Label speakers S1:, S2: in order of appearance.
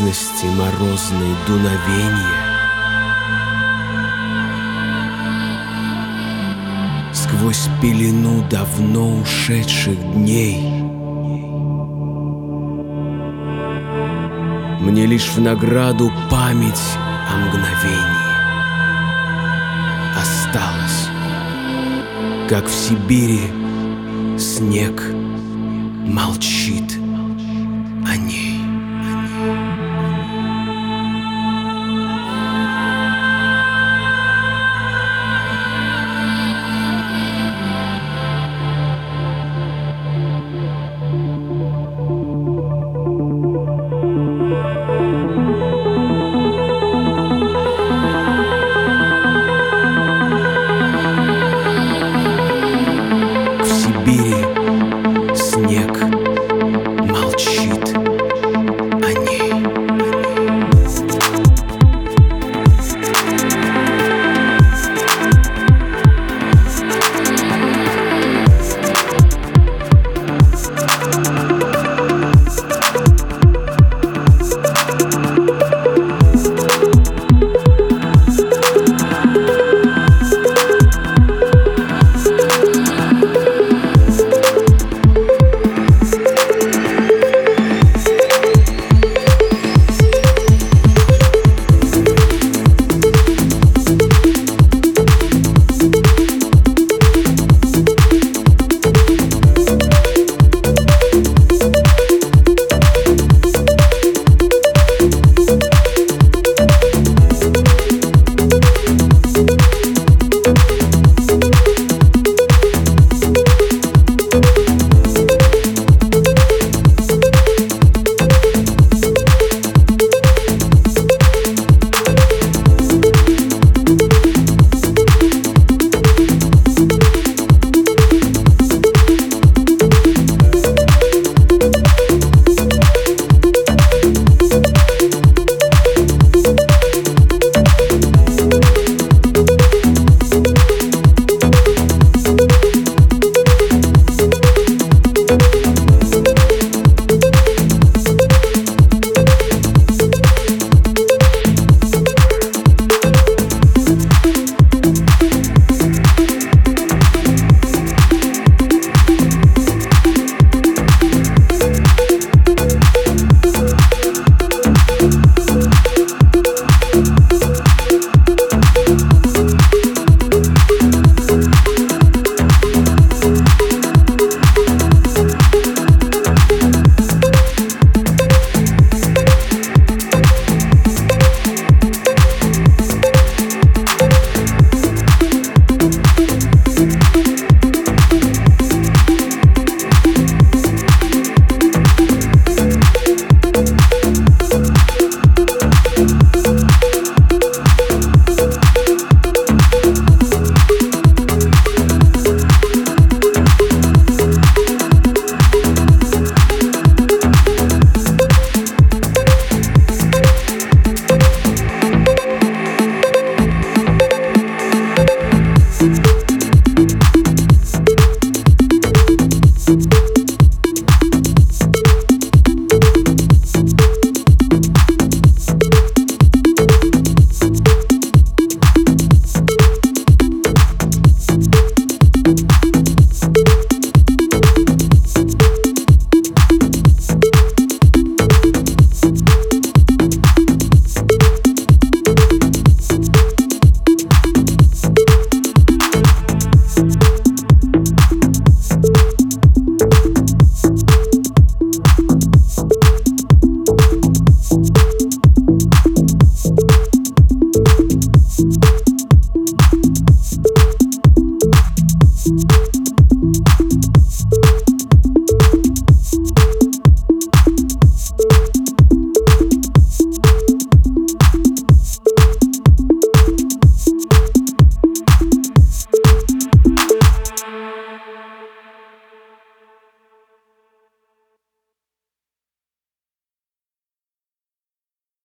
S1: нежности морозной дуновенья. Сквозь пелену давно ушедших дней Мне лишь в награду память о мгновении Осталась, как в Сибири снег молчит.